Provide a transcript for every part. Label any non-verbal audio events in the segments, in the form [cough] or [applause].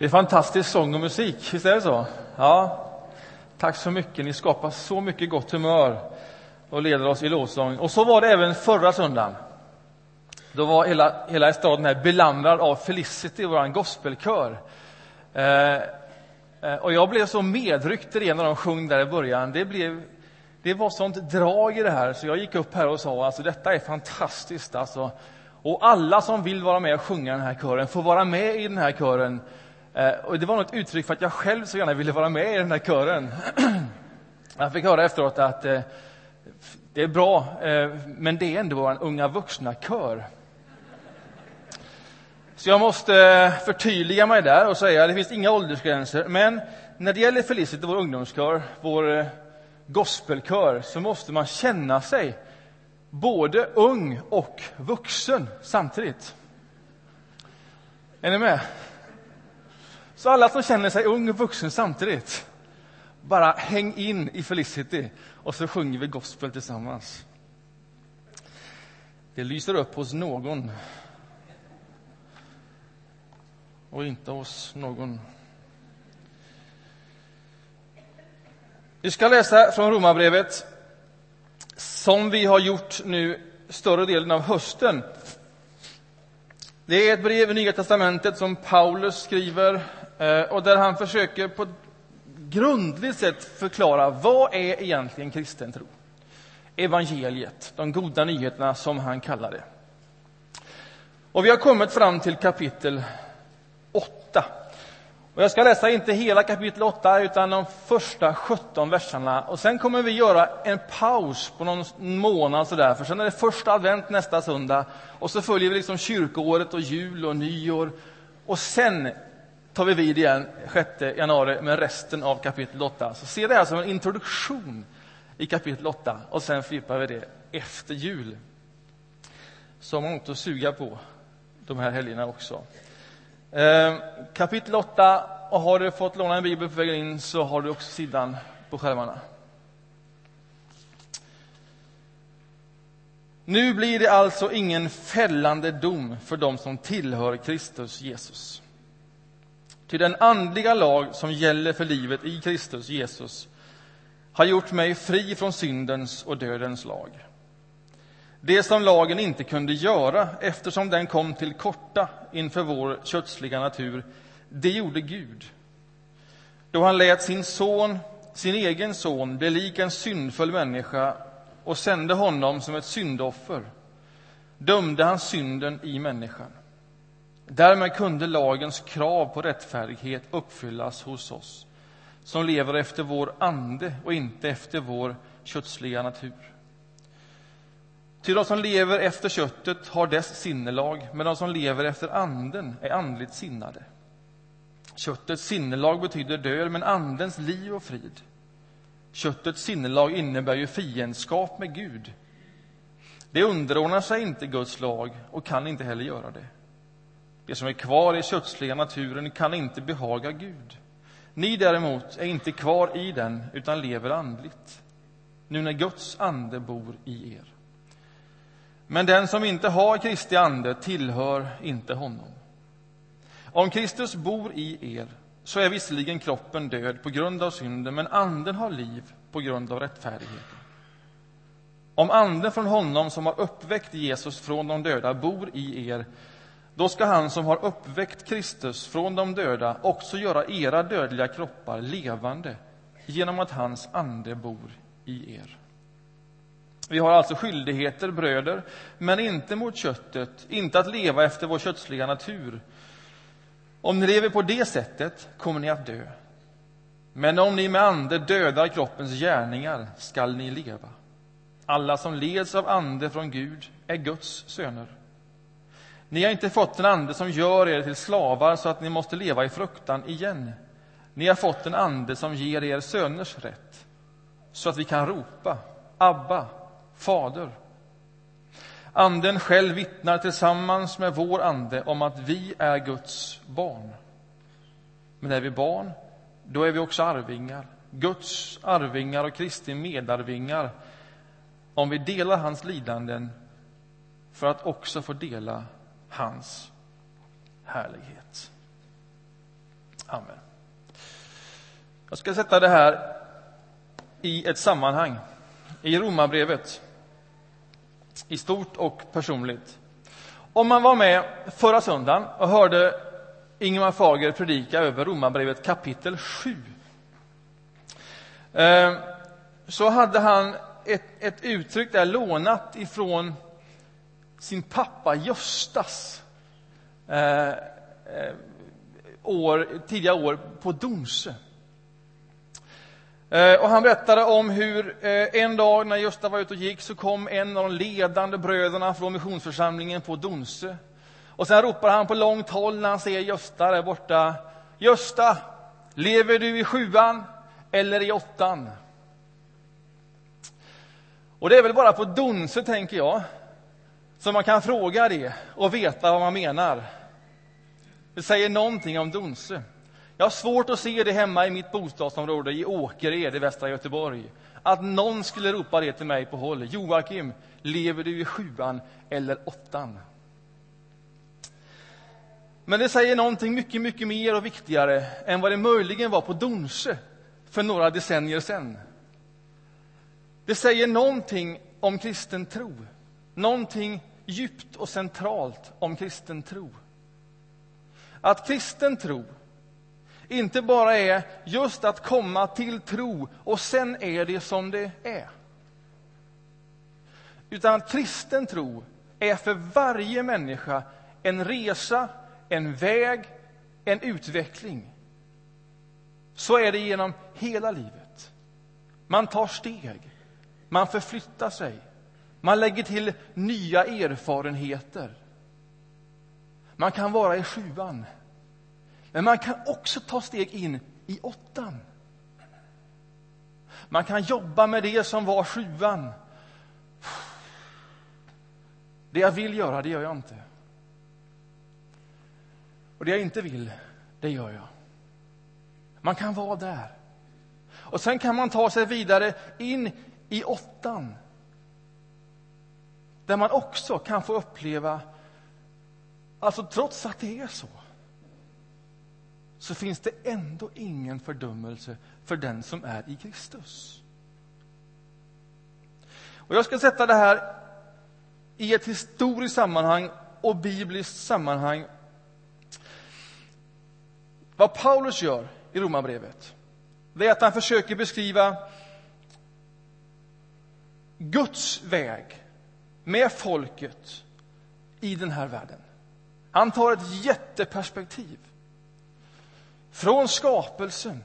Det är fantastisk sång och musik, visst är det så? Ja. Tack så mycket, ni skapar så mycket gott humör och leder oss i lovsång. Och så var det även förra söndagen. Då var hela, hela staden här belamrad av Felicity, vår gospelkör. Eh, eh, och jag blev så medryckt i det när de sjöng där i början. Det, blev, det var sånt drag i det här, så jag gick upp här och sa alltså detta är fantastiskt. Alltså. Och alla som vill vara med och sjunga den här kören får vara med i den här kören. Eh, och det var något uttryck för att jag själv så gärna ville vara med i den här kören. [clears throat] jag fick höra efteråt att eh, det är bra, eh, men det är ändå vår unga vuxna-kör. Så jag måste förtydliga mig där och säga att det finns inga åldersgränser. Men när det gäller Felicity, vår ungdomskör, vår gospelkör, så måste man känna sig både ung och vuxen samtidigt. Är ni med? Så alla som känner sig ung och vuxen samtidigt, bara häng in i Felicity och så sjunger vi gospel tillsammans. Det lyser upp hos någon och inte hos någon. Vi ska läsa från Romarbrevet som vi har gjort nu större delen av hösten. Det är ett brev i Nya testamentet som Paulus skriver Eh, och där han försöker på ett grundligt sätt förklara vad är egentligen kristen tro? Evangeliet, de goda nyheterna som han kallar det. Och vi har kommit fram till kapitel 8. Och jag ska läsa inte hela kapitel 8, utan de första 17 verserna. Och sen kommer vi göra en paus på någon månad sådär, för sen är det första advent nästa söndag. Och så följer vi liksom kyrkoåret och jul och nyår. Och sen tar vi vid igen 6 januari med resten av kapitel 8. Så se det här som en introduktion i kapitel 8 och sen fördjupar vi det efter jul. Så har man inte att suga på de här helgerna också. Eh, kapitel 8, och har du fått låna en bibel på vägen in så har du också sidan på skärmarna. Nu blir det alltså ingen fällande dom för dem som tillhör Kristus Jesus. Ty den andliga lag som gäller för livet i Kristus Jesus har gjort mig fri från syndens och dödens lag. Det som lagen inte kunde göra eftersom den kom till korta inför vår kötsliga natur, det gjorde Gud. Då han lät sin son, sin egen son, bli lik en syndfull människa och sände honom som ett syndoffer, dömde han synden i människan. Därmed kunde lagens krav på rättfärdighet uppfyllas hos oss som lever efter vår ande och inte efter vår kötsliga natur. Ty de som lever efter köttet har dess sinnelag, men de som lever efter anden är andligt sinnade. Köttets sinnelag betyder död, men andens liv och frid. Köttets sinnelag innebär ju fiendskap med Gud. Det underordnar sig inte Guds lag och kan inte heller göra det. Det som är kvar i kötsliga naturen kan inte behaga Gud. Ni däremot är inte kvar i den, utan lever andligt, nu när Guds ande bor i er. Men den som inte har Kristi ande tillhör inte honom. Om Kristus bor i er så är visserligen kroppen död på grund av synden, men anden har liv på grund av rättfärdigheten. Om anden från honom som har uppväckt Jesus från de döda bor i er, då ska han som har uppväckt Kristus från de döda också göra era dödliga kroppar levande genom att hans ande bor i er. Vi har alltså skyldigheter, bröder, men inte mot köttet, inte att leva efter vår kötsliga natur. Om ni lever på det sättet kommer ni att dö. Men om ni med ande dödar kroppens gärningar skall ni leva. Alla som leds av ande från Gud är Guds söner. Ni har inte fått en ande som gör er till slavar så att ni måste leva i fruktan igen. Ni har fått en ande som ger er söners rätt så att vi kan ropa Abba, Fader. Anden själv vittnar tillsammans med vår ande om att vi är Guds barn. Men är vi barn, då är vi också arvingar, Guds arvingar och Kristi medarvingar om vi delar hans lidanden för att också få dela hans härlighet. Amen. Jag ska sätta det här i ett sammanhang, i Romarbrevet, i stort och personligt. Om man var med förra söndagen och hörde Ingemar Fager predika över Romarbrevet kapitel 7 eh, så hade han ett, ett uttryck där lånat ifrån sin pappa Göstas eh, eh, år, tidiga år på Donsö. Eh, och han berättade om hur eh, en dag när Gösta var ute och gick så kom en av de ledande bröderna från missionsförsamlingen på Donsö. Och sen ropar han på långt håll när han ser Gösta där borta. Gösta, lever du i sjuan eller i åttan? Och det är väl bara på Donsö, tänker jag, så man kan fråga det och veta vad man menar. Det säger någonting om Donsö. Jag har svårt att se det hemma i mitt bostadsområde i Åkered i västra Göteborg. Att någon skulle ropa det till mig på håll. Joakim, lever du i sjuan eller åttan? Men det säger någonting mycket, mycket mer och viktigare än vad det möjligen var på Donsö för några decennier sedan. Det säger någonting om kristen tro. Någonting djupt och centralt om kristen tro. Att kristen tro inte bara är just att komma till tro och sen är det som det är. Utan att kristen tro är för varje människa en resa, en väg, en utveckling. Så är det genom hela livet. Man tar steg, man förflyttar sig, man lägger till nya erfarenheter. Man kan vara i sjuan, men man kan också ta steg in i åttan. Man kan jobba med det som var sjuan. Det jag vill göra, det gör jag inte. Och det jag inte vill, det gör jag. Man kan vara där. Och sen kan man ta sig vidare in i åttan. Där man också kan få uppleva, alltså trots att det är så, så finns det ändå ingen fördömelse för den som är i Kristus. Och jag ska sätta det här i ett historiskt sammanhang och bibliskt sammanhang. Vad Paulus gör i Romarbrevet, det är att han försöker beskriva Guds väg med folket i den här världen. Han tar ett jätteperspektiv. Från skapelsen,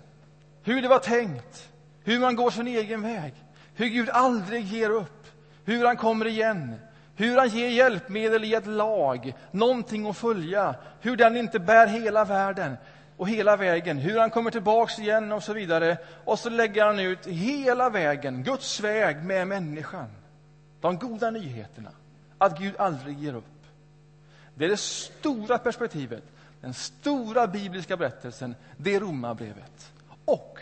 hur det var tänkt, hur man går sin egen väg, hur Gud aldrig ger upp, hur han kommer igen, hur han ger hjälpmedel i ett lag, någonting att följa, hur den inte bär hela världen och hela vägen, hur han kommer tillbaks igen och så vidare. Och så lägger han ut hela vägen, Guds väg med människan. De goda nyheterna, att Gud aldrig ger upp. Det är det stora perspektivet. Den stora bibliska berättelsen, det är Romarbrevet. Och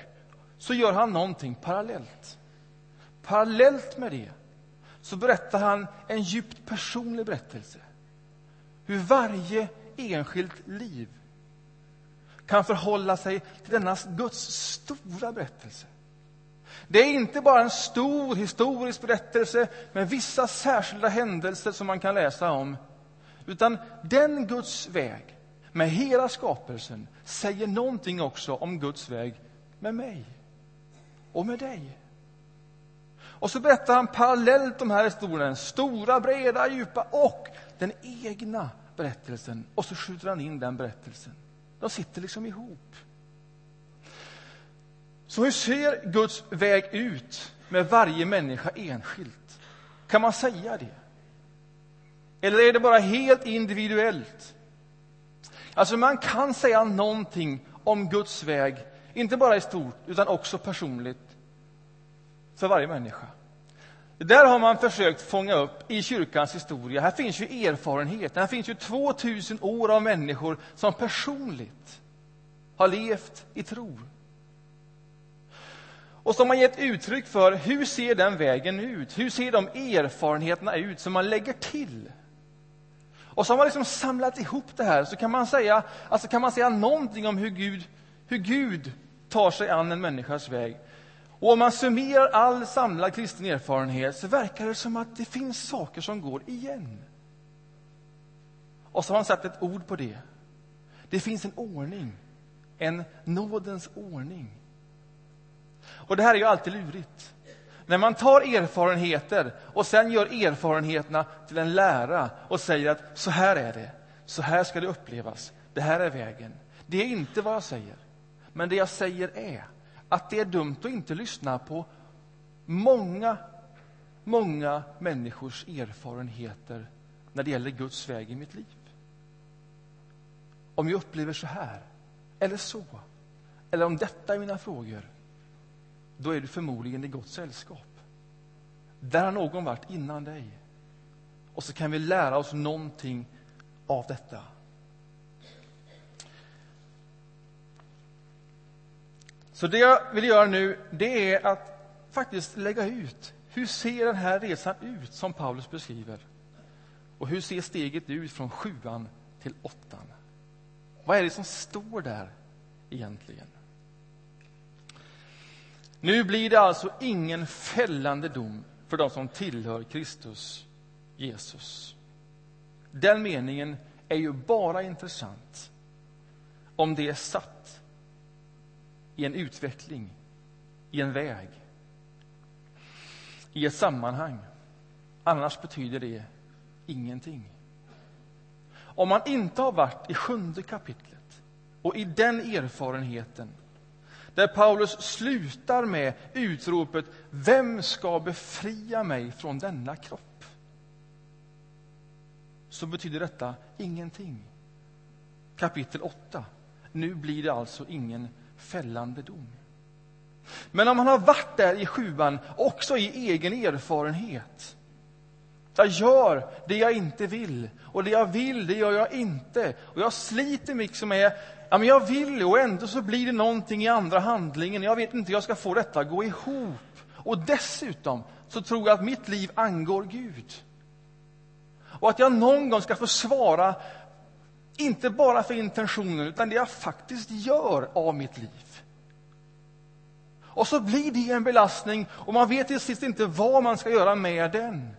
så gör han någonting parallellt. Parallellt med det så berättar han en djupt personlig berättelse. Hur varje enskilt liv kan förhålla sig till denna Guds stora berättelse. Det är inte bara en stor historisk berättelse med vissa särskilda händelser som man kan läsa om, utan den Guds väg med hela skapelsen säger någonting också om Guds väg med mig och med dig. Och så berättar han parallellt de här historierna, stora, breda, djupa och den egna berättelsen. Och så skjuter han in den berättelsen. De sitter liksom ihop. Så hur ser Guds väg ut med varje människa enskilt? Kan man säga det? Eller är det bara helt individuellt? Alltså man kan säga någonting om Guds väg, inte bara i stort, utan också personligt för varje människa. Det där har man försökt fånga upp i kyrkans historia. Här finns ju erfarenhet. Här finns ju 2000 år av människor som personligt har levt i tro. Och som har gett uttryck för hur ser den vägen ut? Hur ser de erfarenheterna ut som man lägger till och så har man liksom samlat ihop det här. Så kan man säga, alltså kan man säga någonting om hur Gud hur Gud tar sig an en människas väg. Och om man summerar all samlad kristen erfarenhet så verkar det som att det finns saker som går igen. Och så har han satt ett ord på det. Det finns en ordning, en nådens ordning. Och det här är ju alltid lurigt. När man tar erfarenheter och sen gör erfarenheterna till en lära och säger att så här är det, så här ska det upplevas, det här är vägen. Det är inte vad jag säger. Men det jag säger är att det är dumt att inte lyssna på många, många människors erfarenheter när det gäller Guds väg i mitt liv. Om jag upplever så här, eller så, eller om detta är mina frågor, då är du förmodligen i gott sällskap. Där har någon varit innan dig. Och så kan vi lära oss någonting av detta. Så det jag vill göra nu, det är att faktiskt lägga ut hur ser den här resan ut som Paulus beskriver? Och hur ser steget ut från sjuan till åttan? Vad är det som står där egentligen? Nu blir det alltså ingen fällande dom för de som tillhör Kristus Jesus. Den meningen är ju bara intressant om det är satt i en utveckling, i en väg, i ett sammanhang. Annars betyder det ingenting. Om man inte har varit i sjunde kapitlet och i den erfarenheten där Paulus slutar med utropet Vem ska befria mig från denna kropp? Så betyder detta ingenting. Kapitel 8. Nu blir det alltså ingen fällande dom. Men om man har varit där i sjuan, också i egen erfarenhet jag gör det jag inte vill, och det jag vill, det gör jag inte. Och jag sliter mig som är ja men jag vill och ändå så blir det någonting i andra handlingen. Jag vet inte hur jag ska få detta att gå ihop. Och dessutom så tror jag att mitt liv angår Gud. Och att jag någon gång ska få svara, inte bara för intentionen, utan det jag faktiskt gör av mitt liv. Och så blir det en belastning och man vet till sist inte vad man ska göra med den.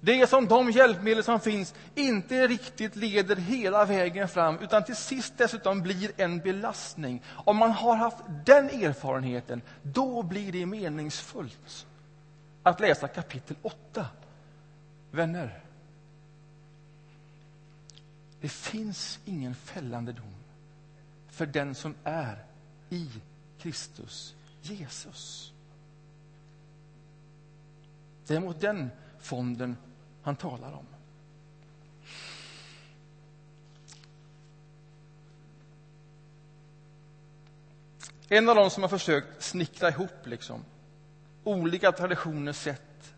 Det är som de hjälpmedel som finns inte riktigt leder hela vägen fram utan till sist dessutom blir en belastning. Om man har haft den erfarenheten, då blir det meningsfullt att läsa kapitel 8. Vänner, det finns ingen fällande dom för den som är i Kristus Jesus. Det är mot den fonden han talar om. En av dem som har försökt snickra ihop liksom, olika traditioners sätt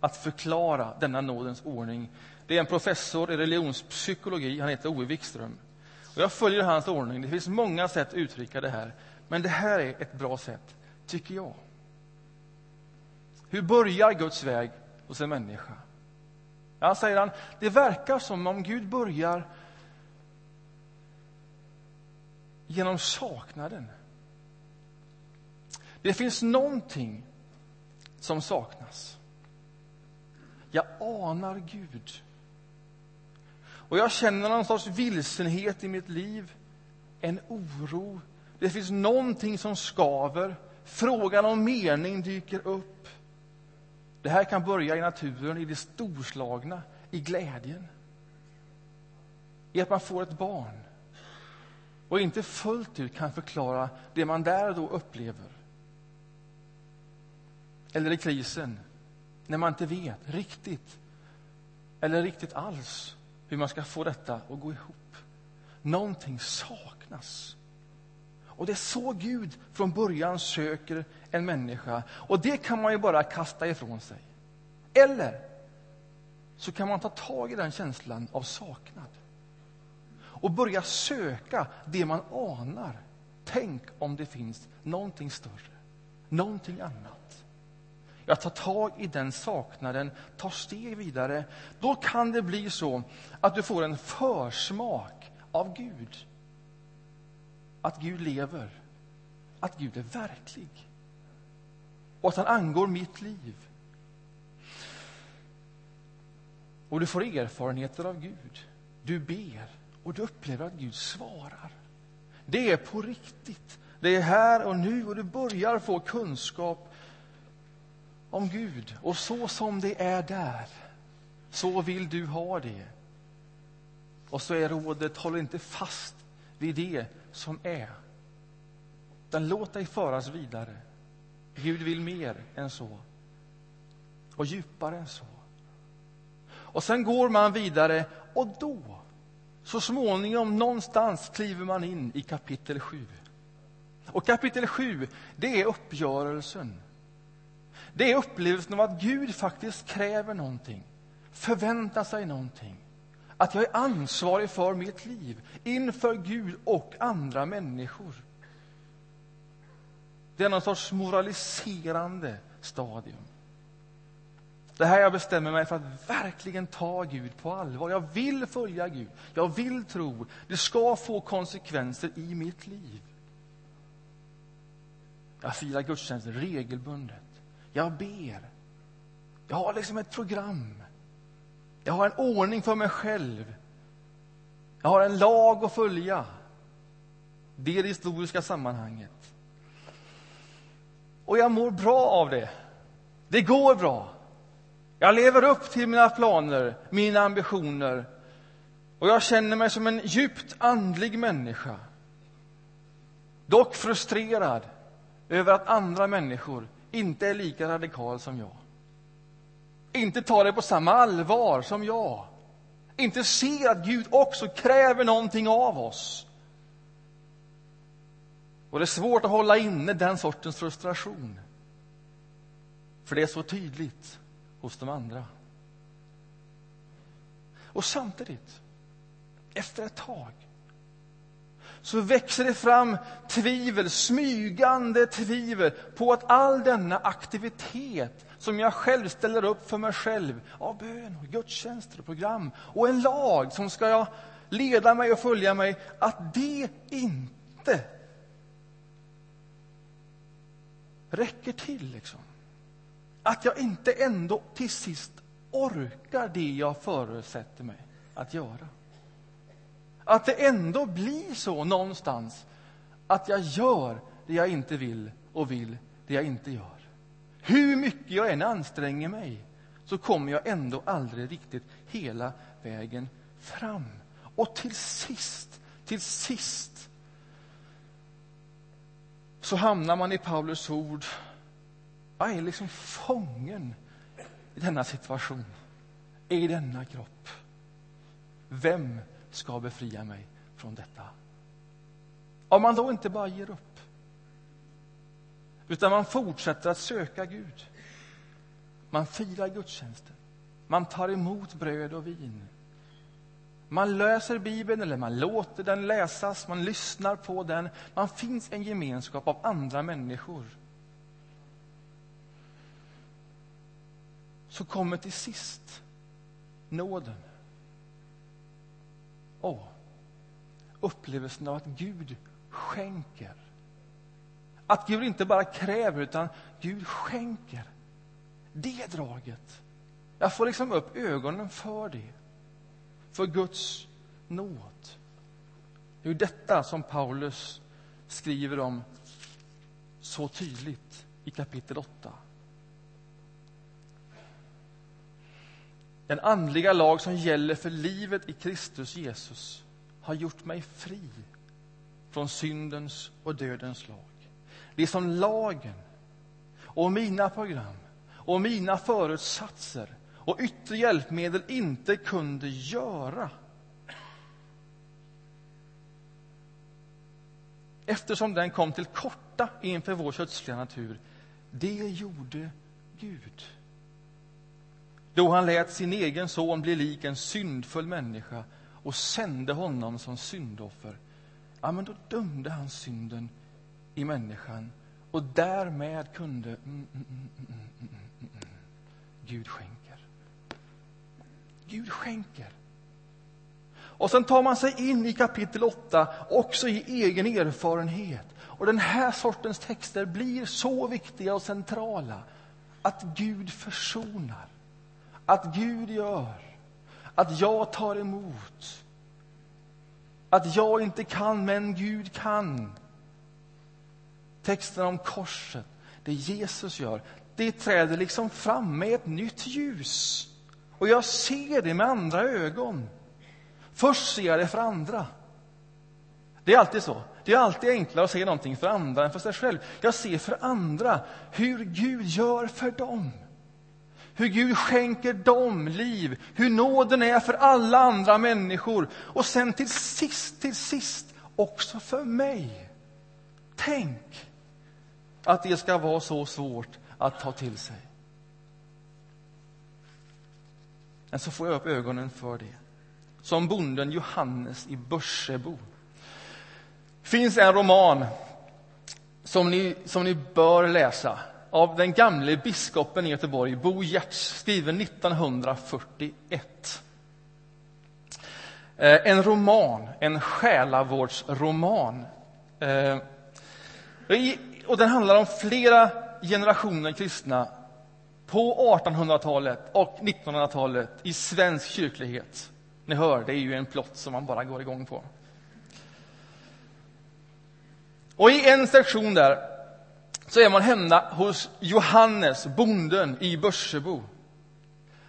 att förklara denna nådens ordning det är en professor i religionspsykologi. Han heter Ove Wikström. Och jag följer hans ordning. Det finns många sätt att uttrycka det här. Men det här är ett bra sätt, tycker jag. Hur börjar Guds väg hos en människa? Ja, säger han, det verkar som om Gud börjar genom saknaden. Det finns någonting som saknas. Jag anar Gud. Och jag känner någon sorts vilsenhet i mitt liv, en oro. Det finns någonting som skaver. Frågan om mening dyker upp. Det här kan börja i naturen, i det storslagna, i glädjen. I att man får ett barn och inte fullt ut kan förklara det man där och då upplever. Eller i krisen, när man inte vet riktigt, eller riktigt alls, hur man ska få detta att gå ihop. Någonting saknas. Och det är så Gud från början söker en människa. Och det kan man ju bara kasta ifrån sig. Eller så kan man ta tag i den känslan av saknad och börja söka det man anar. Tänk om det finns någonting större, någonting annat. Jag tar tag i den saknaden, tar steg vidare. Då kan det bli så att du får en försmak av Gud. att Gud lever, att Gud är verklig och att han angår mitt liv. Och du får erfarenheter av Gud. Du ber och du upplever att Gud svarar. Det är på riktigt. Det är här och nu och du börjar få kunskap om Gud. Och så som det är där, så vill du ha det. Och så är rådet, håll inte fast vid det som är. Utan låt dig föras vidare. Gud vill mer än så. Och djupare än så. Och sen går man vidare och då, så småningom, någonstans kliver man in i kapitel 7. Och kapitel 7, det är uppgörelsen. Det är upplevelsen av att Gud faktiskt kräver någonting, förväntar sig någonting. Att jag är ansvarig för mitt liv inför Gud och andra människor. Det är någon sorts moraliserande stadium. Det här jag bestämmer mig för att verkligen ta Gud på allvar. Jag vill följa Gud. Jag vill tro. Det ska få konsekvenser i mitt liv. Jag firar gudstjänst regelbundet. Jag ber. Jag har liksom ett program. Jag har en ordning för mig själv. Jag har en lag att följa. Det är det historiska sammanhanget. Och jag mår bra av det. Det går bra. Jag lever upp till mina planer, mina ambitioner. Och jag känner mig som en djupt andlig människa. Dock frustrerad över att andra människor inte är lika radikala som jag. Inte tar det på samma allvar som jag. Inte ser att Gud också kräver någonting av oss. Och det är svårt att hålla inne den sortens frustration. För det är så tydligt hos de andra. Och samtidigt, efter ett tag, så växer det fram tvivel, smygande tvivel på att all denna aktivitet som jag själv ställer upp för mig själv av bön, och gudstjänster och program och en lag som ska jag leda mig och följa mig, att det inte räcker till. Liksom. Att jag inte ändå till sist orkar det jag förutsätter mig att göra. Att det ändå blir så någonstans att jag gör det jag inte vill och vill det jag inte gör. Hur mycket jag än anstränger mig så kommer jag ändå aldrig riktigt hela vägen fram. Och till sist, till sist så hamnar man i Paulus ord. Jag är liksom fången i denna situation, i denna kropp. Vem ska befria mig från detta? Om man då inte bara ger upp, utan man fortsätter att söka Gud. Man firar gudstjänsten, man tar emot bröd och vin. Man läser Bibeln, eller man låter den läsas, man lyssnar på den. Man finns en gemenskap av andra människor. Så kommer till sist nåden. Och upplevelsen av att Gud skänker. Att Gud inte bara kräver, utan Gud skänker. Det draget. Jag får liksom upp ögonen för det för Guds nåd. Det är detta som Paulus skriver om så tydligt i kapitel 8. Den andliga lag som gäller för livet i Kristus Jesus har gjort mig fri från syndens och dödens lag. Det som lagen och mina program och mina förutsatser och yttre hjälpmedel inte kunde göra. Eftersom den kom till korta inför vår kötsliga natur. Det gjorde Gud. Då han lät sin egen son bli lik en syndfull människa och sände honom som syndoffer, ja, men då dömde han synden i människan och därmed kunde mm, mm, mm, Gud skänka. Gud skänker. Och sen tar man sig in i kapitel 8 också i egen erfarenhet. Och den här sortens texter blir så viktiga och centrala. Att Gud försonar, att Gud gör, att jag tar emot. Att jag inte kan, men Gud kan. Texten om korset, det Jesus gör, det träder liksom fram med ett nytt ljus. Och jag ser det med andra ögon. Först ser jag det för andra. Det är alltid så. Det är alltid enklare att se någonting för andra än för sig själv. Jag ser för andra hur Gud gör för dem. Hur Gud skänker dem liv, hur nåden är för alla andra människor och sen till sist, till sist också för mig. Tänk att det ska vara så svårt att ta till sig. Men så får jag upp ögonen för det. Som bonden Johannes i Börsebo. finns en roman som ni, som ni bör läsa av den gamle biskopen i Göteborg, Bo Giertz, skriven 1941. Eh, en roman, en själavårdsroman. Eh, och den handlar om flera generationer kristna på 1800-talet och 1900-talet i svensk kyrklighet. Ni hör, det är ju en plott som man bara går igång på. Och i en sektion där så är man hemma hos Johannes, bonden i Börsebo.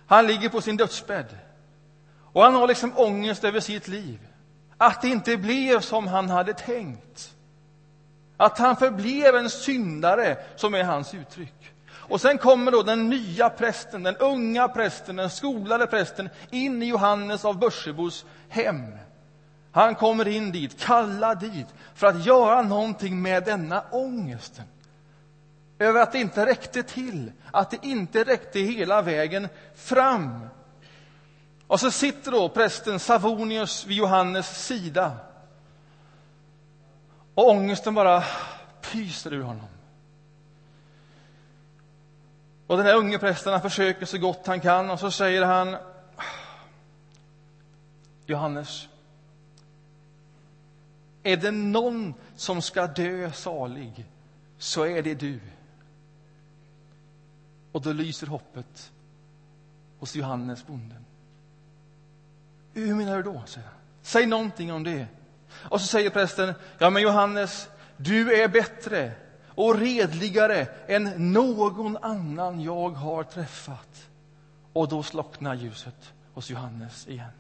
Han ligger på sin dödsbädd och han har liksom ångest över sitt liv. Att det inte blev som han hade tänkt. Att han förblev en syndare, som är hans uttryck. Och sen kommer då den nya prästen, den unga prästen, den skolade prästen in i Johannes av Börsebos hem. Han kommer in dit, kallad dit, för att göra någonting med denna ångesten. Över att det inte räckte till, att det inte räckte hela vägen fram. Och så sitter då prästen Savonius vid Johannes sida. Och ångesten bara pyser ur honom. Och den här unge prästen han försöker så gott han kan och så säger han Johannes, är det någon som ska dö salig så är det du. Och då lyser hoppet hos Johannes, bonden. Hur menar du då? säger han. Säg någonting om det. Och så säger prästen, ja men Johannes, du är bättre och redligare än någon annan jag har träffat. Och då slocknar ljuset hos Johannes igen.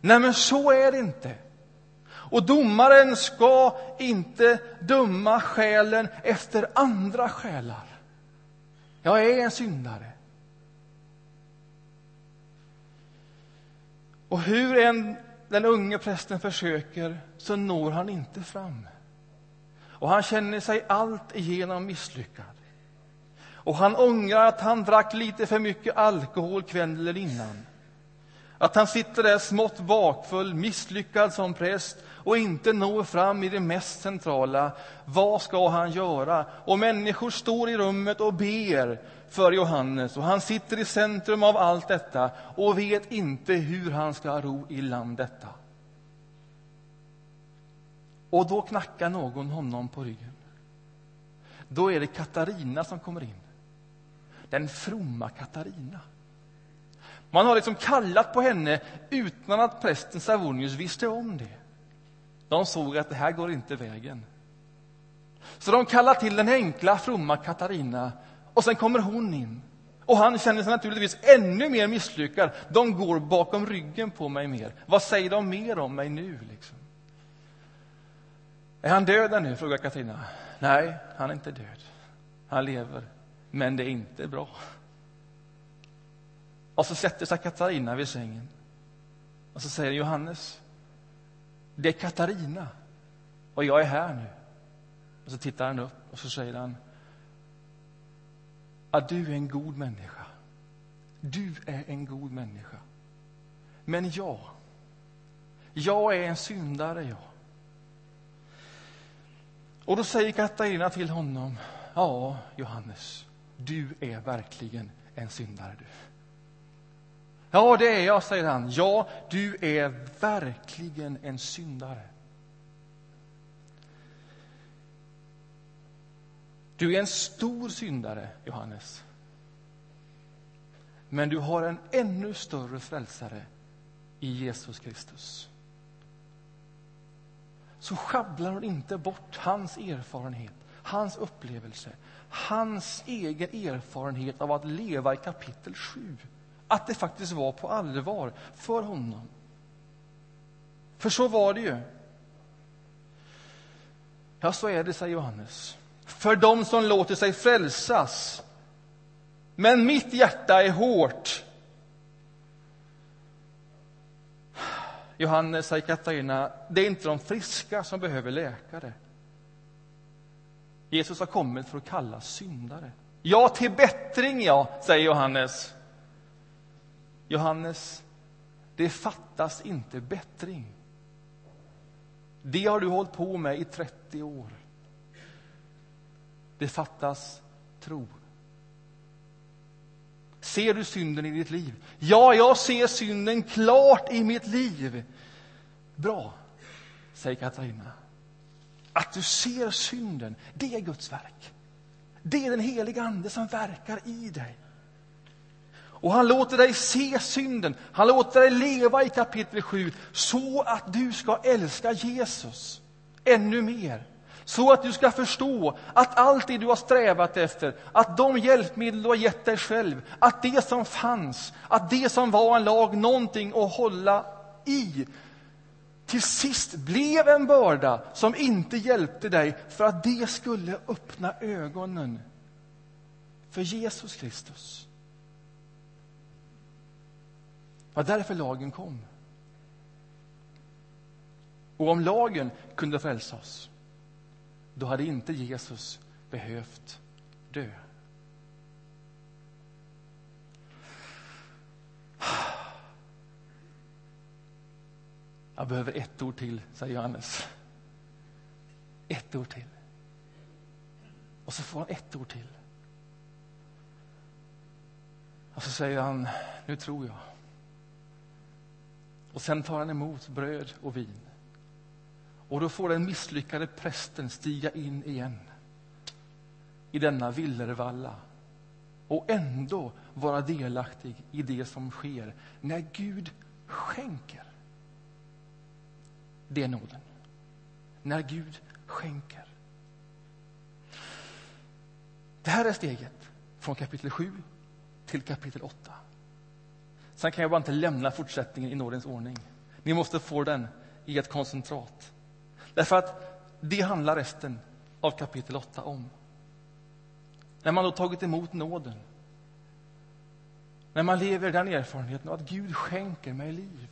Nej, men så är det inte. Och domaren ska inte döma själen efter andra själar. Jag är en syndare. Och hur än den unge prästen försöker så når han inte fram. Och han känner sig allt igenom misslyckad. Och han ångrar att han drack lite för mycket alkohol kvällen innan. Att han sitter där smått bakfull, misslyckad som präst och inte når fram i det mest centrala. Vad ska han göra? Och människor står i rummet och ber för Johannes och han sitter i centrum av allt detta och vet inte hur han ska ro i land detta. Och då knackar någon honom på ryggen. Då är det Katarina som kommer in. Den fromma Katarina. Man har liksom kallat på henne utan att prästen Savonius visste om det. De såg att det här går inte vägen. Så de kallar till den enkla, fromma Katarina och sen kommer hon in. Och han känner sig naturligtvis ännu mer misslyckad. De går bakom ryggen på mig mer. Vad säger de mer om mig nu? Liksom? Är han död nu? frågar Katarina. Nej, han är inte död. Han lever, men det är inte bra. Och så sätter sig Katarina vid sängen. Och så säger Johannes, det är Katarina och jag är här nu. Och så tittar han upp och så säger han, att du är en god människa. Du är en god människa. Men jag, jag är en syndare, jag. Och då säger Katarina till honom, ja, Johannes, du är verkligen en syndare du. Ja, det är jag, säger han. Ja, du är verkligen en syndare. Du är en stor syndare, Johannes. Men du har en ännu större frälsare i Jesus Kristus. Så sjabblar hon inte bort hans erfarenhet, hans upplevelse, hans egen erfarenhet av att leva i kapitel 7. Att det faktiskt var på allvar för honom. För så var det ju. Ja, så är det, säger Johannes. För dem som låter sig frälsas. Men mitt hjärta är hårt. Johannes, säger Katarina, det är inte de friska som behöver läkare. Jesus har kommit för att kalla syndare. Ja, till bättring, ja, säger Johannes. Johannes, det fattas inte bättring. Det har du hållit på med i 30 år. Det fattas tro. Ser du synden i ditt liv? Ja, jag ser synden klart i mitt liv. Bra, säger Katarina. Att du ser synden, det är Guds verk. Det är den heliga Ande som verkar i dig. Och han låter dig se synden, han låter dig leva i kapitel 7 så att du ska älska Jesus ännu mer. Så att du ska förstå att allt det du har strävat efter, att de hjälpmedel du har gett dig själv, att det som fanns, att det som var en lag, någonting att hålla i, till sist blev en börda som inte hjälpte dig för att det skulle öppna ögonen för Jesus Kristus. Det var därför lagen kom. Och om lagen kunde frälsa oss, då hade inte Jesus behövt dö. Jag behöver ett ord till, säger Johannes. Ett ord till. Och så får han ett ord till. Och så säger han, nu tror jag. Och sen tar han emot bröd och vin. Och då får den misslyckade prästen stiga in igen i denna villervalla och ändå vara delaktig i det som sker när Gud skänker. Det är nåden. När Gud skänker. Det här är steget från kapitel 7 till kapitel 8. Sen kan jag bara inte lämna fortsättningen i nådens ordning. Ni måste få den i ett koncentrat. Därför att det handlar resten av kapitel 8 om. När man då tagit emot nåden. När man lever den erfarenheten att Gud skänker mig liv.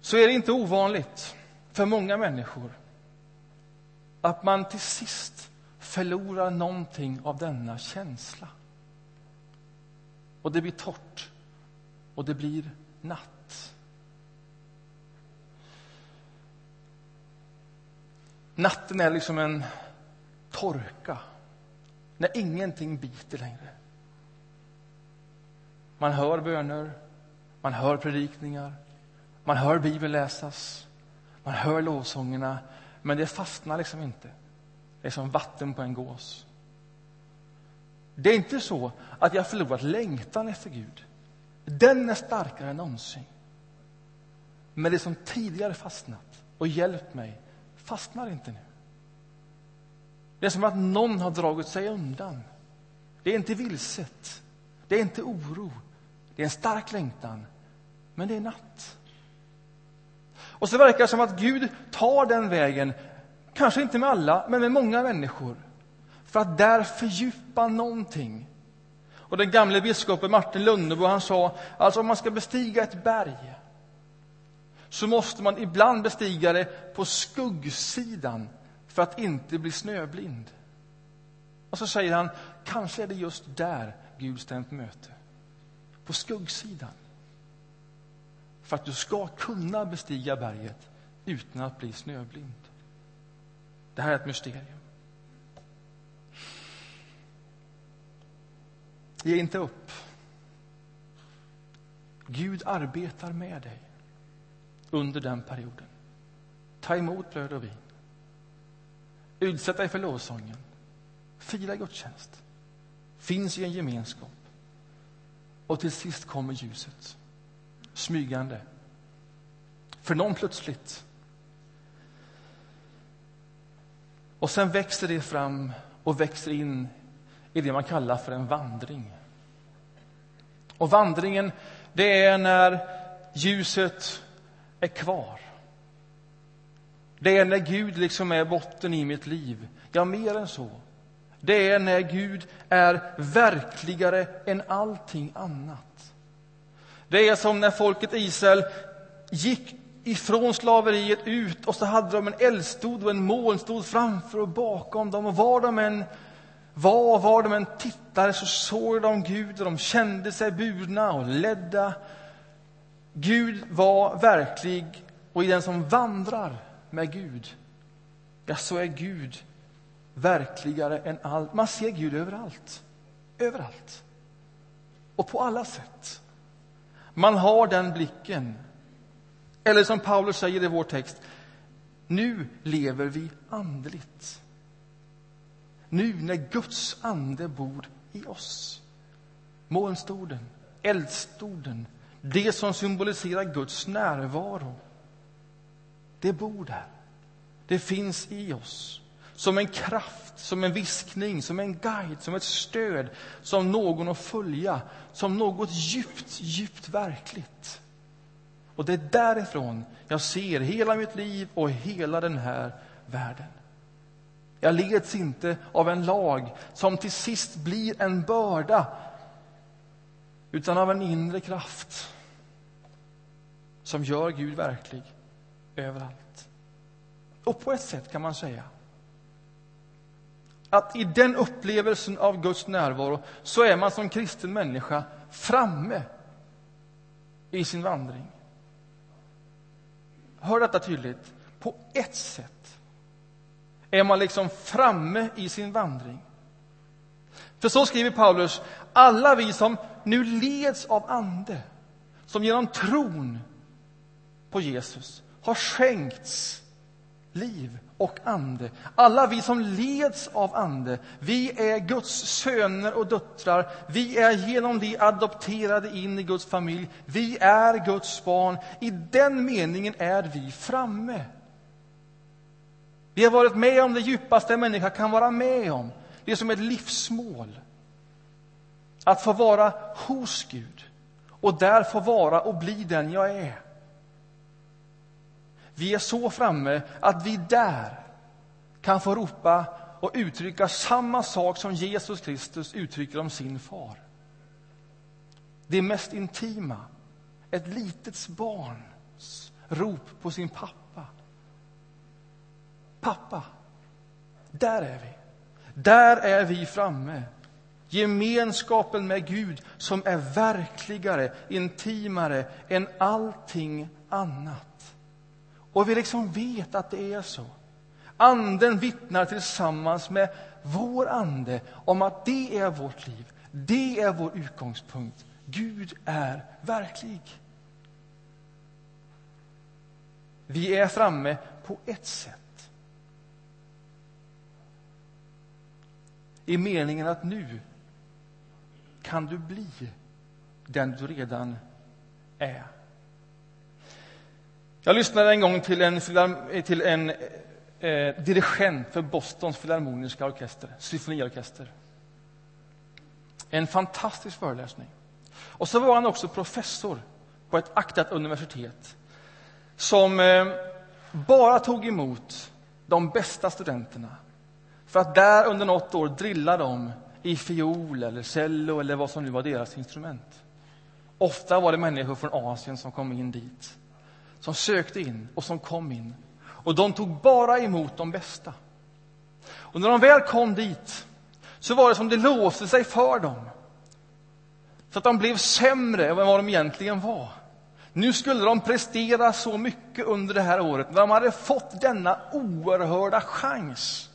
Så är det inte ovanligt för många människor att man till sist förlorar någonting av denna känsla. Och det blir torrt. Och det blir natt. Natten är liksom en torka, när ingenting biter längre. Man hör böner, man hör predikningar, man hör Bibeln läsas, man hör lovsångerna, men det fastnar liksom inte. Det är som vatten på en gås. Det är inte så att jag förlorat längtan efter Gud. Den är starkare än någonsin. Men det som tidigare fastnat och hjälpt mig fastnar inte nu. Det är som att någon har dragit sig undan. Det är inte vilset, det är inte oro, det är en stark längtan, men det är natt. Och så verkar det som att Gud tar den vägen, kanske inte med alla, men med många människor, för att där fördjupa någonting. Och den gamle biskopen Martin Lönnebo han sa, alltså om man ska bestiga ett berg, så måste man ibland bestiga det på skuggsidan för att inte bli snöblind. Och så säger han, kanske är det just där Gud stämt möte. På skuggsidan. För att du ska kunna bestiga berget utan att bli snöblind. Det här är ett mysterium. Ge inte upp. Gud arbetar med dig under den perioden. Ta emot bröd och vin. Utsätt dig för lovsången. Fira gudstjänst. Finns i en gemenskap. Och till sist kommer ljuset, smygande. För någon plötsligt. Och sen växer det fram och växer in i det man kallar för en vandring. Och vandringen, det är när ljuset är kvar. Det är när Gud liksom är botten i mitt liv. Ja, mer än så. Det är när Gud är verkligare än allting annat. Det är som när folket Israel gick ifrån slaveriet ut och så hade de en eldstod och en molnstod framför och bakom dem. Och var de än var, var de än tittade så såg de Gud och de kände sig burna och ledda. Gud var verklig och i den som vandrar med Gud, ja, så är Gud verkligare än allt. Man ser Gud överallt. Överallt. Och på alla sätt. Man har den blicken. Eller som Paulus säger i vår text, nu lever vi andligt. Nu när Guds ande bor i oss. Molnstoden, eldstoden, det som symboliserar Guds närvaro. Det bor där. Det finns i oss. Som en kraft, som en viskning, som en guide, som ett stöd, som någon att följa, som något djupt, djupt verkligt. Och det är därifrån jag ser hela mitt liv och hela den här världen. Jag leds inte av en lag som till sist blir en börda utan av en inre kraft som gör Gud verklig överallt. Och på ett sätt kan man säga att i den upplevelsen av Guds närvaro så är man som kristen människa framme i sin vandring. Hör detta tydligt. På ett sätt är man liksom framme i sin vandring. För så skriver Paulus, alla vi som nu leds av Ande, som genom tron på Jesus har skänkts liv och ande. Alla vi som leds av ande, vi är Guds söner och döttrar. Vi är genom det adopterade in i Guds familj. Vi är Guds barn. I den meningen är vi framme. Vi har varit med om det djupaste en människa kan vara med om. Det är som ett livsmål. Att få vara hos Gud och där få vara och bli den jag är. Vi är så framme att vi där kan få ropa och uttrycka samma sak som Jesus Kristus uttrycker om sin far. Det mest intima, ett litet barns rop på sin pappa. Pappa, där är vi. Där är vi framme. Gemenskapen med Gud som är verkligare, intimare än allting annat. Och vi liksom vet att det är så. Anden vittnar tillsammans med vår ande om att det är vårt liv. Det är vår utgångspunkt. Gud är verklig. Vi är framme på ett sätt. I meningen att nu kan du bli den du redan är. Jag lyssnade en gång till en, till en eh, dirigent för Bostons filharmoniska orkester, symfoniorkester. En fantastisk föreläsning. Och så var han också professor på ett aktat universitet som eh, bara tog emot de bästa studenterna för att där under något år drilla dem i fiol eller cello eller vad som nu var deras instrument. Ofta var det människor från Asien som kom in dit som sökte in och som kom in. Och de tog bara emot de bästa. Och när de väl kom dit så var det som det låste sig för dem. Så att de blev sämre än vad de egentligen var. Nu skulle de prestera så mycket under det här året när de hade fått denna oerhörda chans.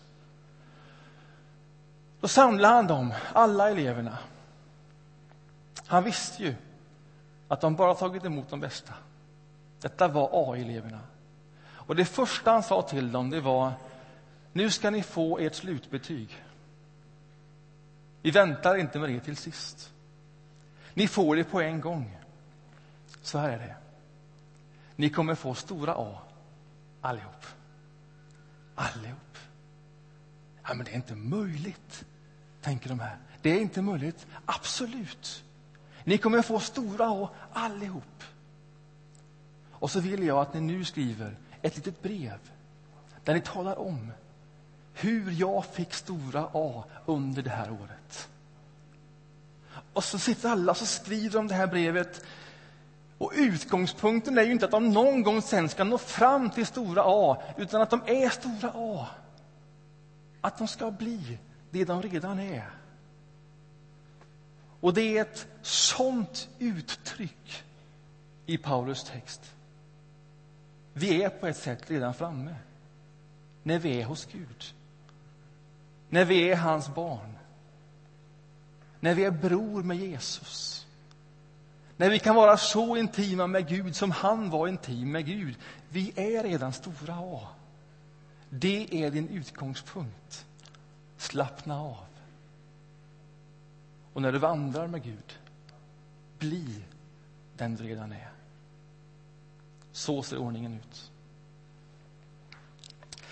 Då samlade han dem, alla eleverna. Han visste ju att de bara tagit emot de bästa. Detta var A-eleverna. Och det första han sa till dem, det var nu ska ni få ert slutbetyg. Vi väntar inte med det till sist. Ni får det på en gång. Så här är det. Ni kommer få stora A, allihop. Allihop. Ja, men det är inte möjligt, tänker de här. Det är inte möjligt. Absolut. Ni kommer få stora A, allihop. Och så vill jag att ni nu skriver ett litet brev där ni talar om hur jag fick stora A under det här året. Och så sitter alla och skriver om det här brevet. Och utgångspunkten är ju inte att de någon gång sen ska nå fram till stora A, utan att de är stora A. Att de ska bli det de redan är. Och det är ett sånt uttryck i Paulus text. Vi är på ett sätt redan framme, när vi är hos Gud. När vi är hans barn. När vi är bror med Jesus. När vi kan vara så intima med Gud som han var intim med Gud. Vi är redan stora A. Det är din utgångspunkt. Slappna av. Och när du vandrar med Gud, bli den du redan är. Så ser ordningen ut.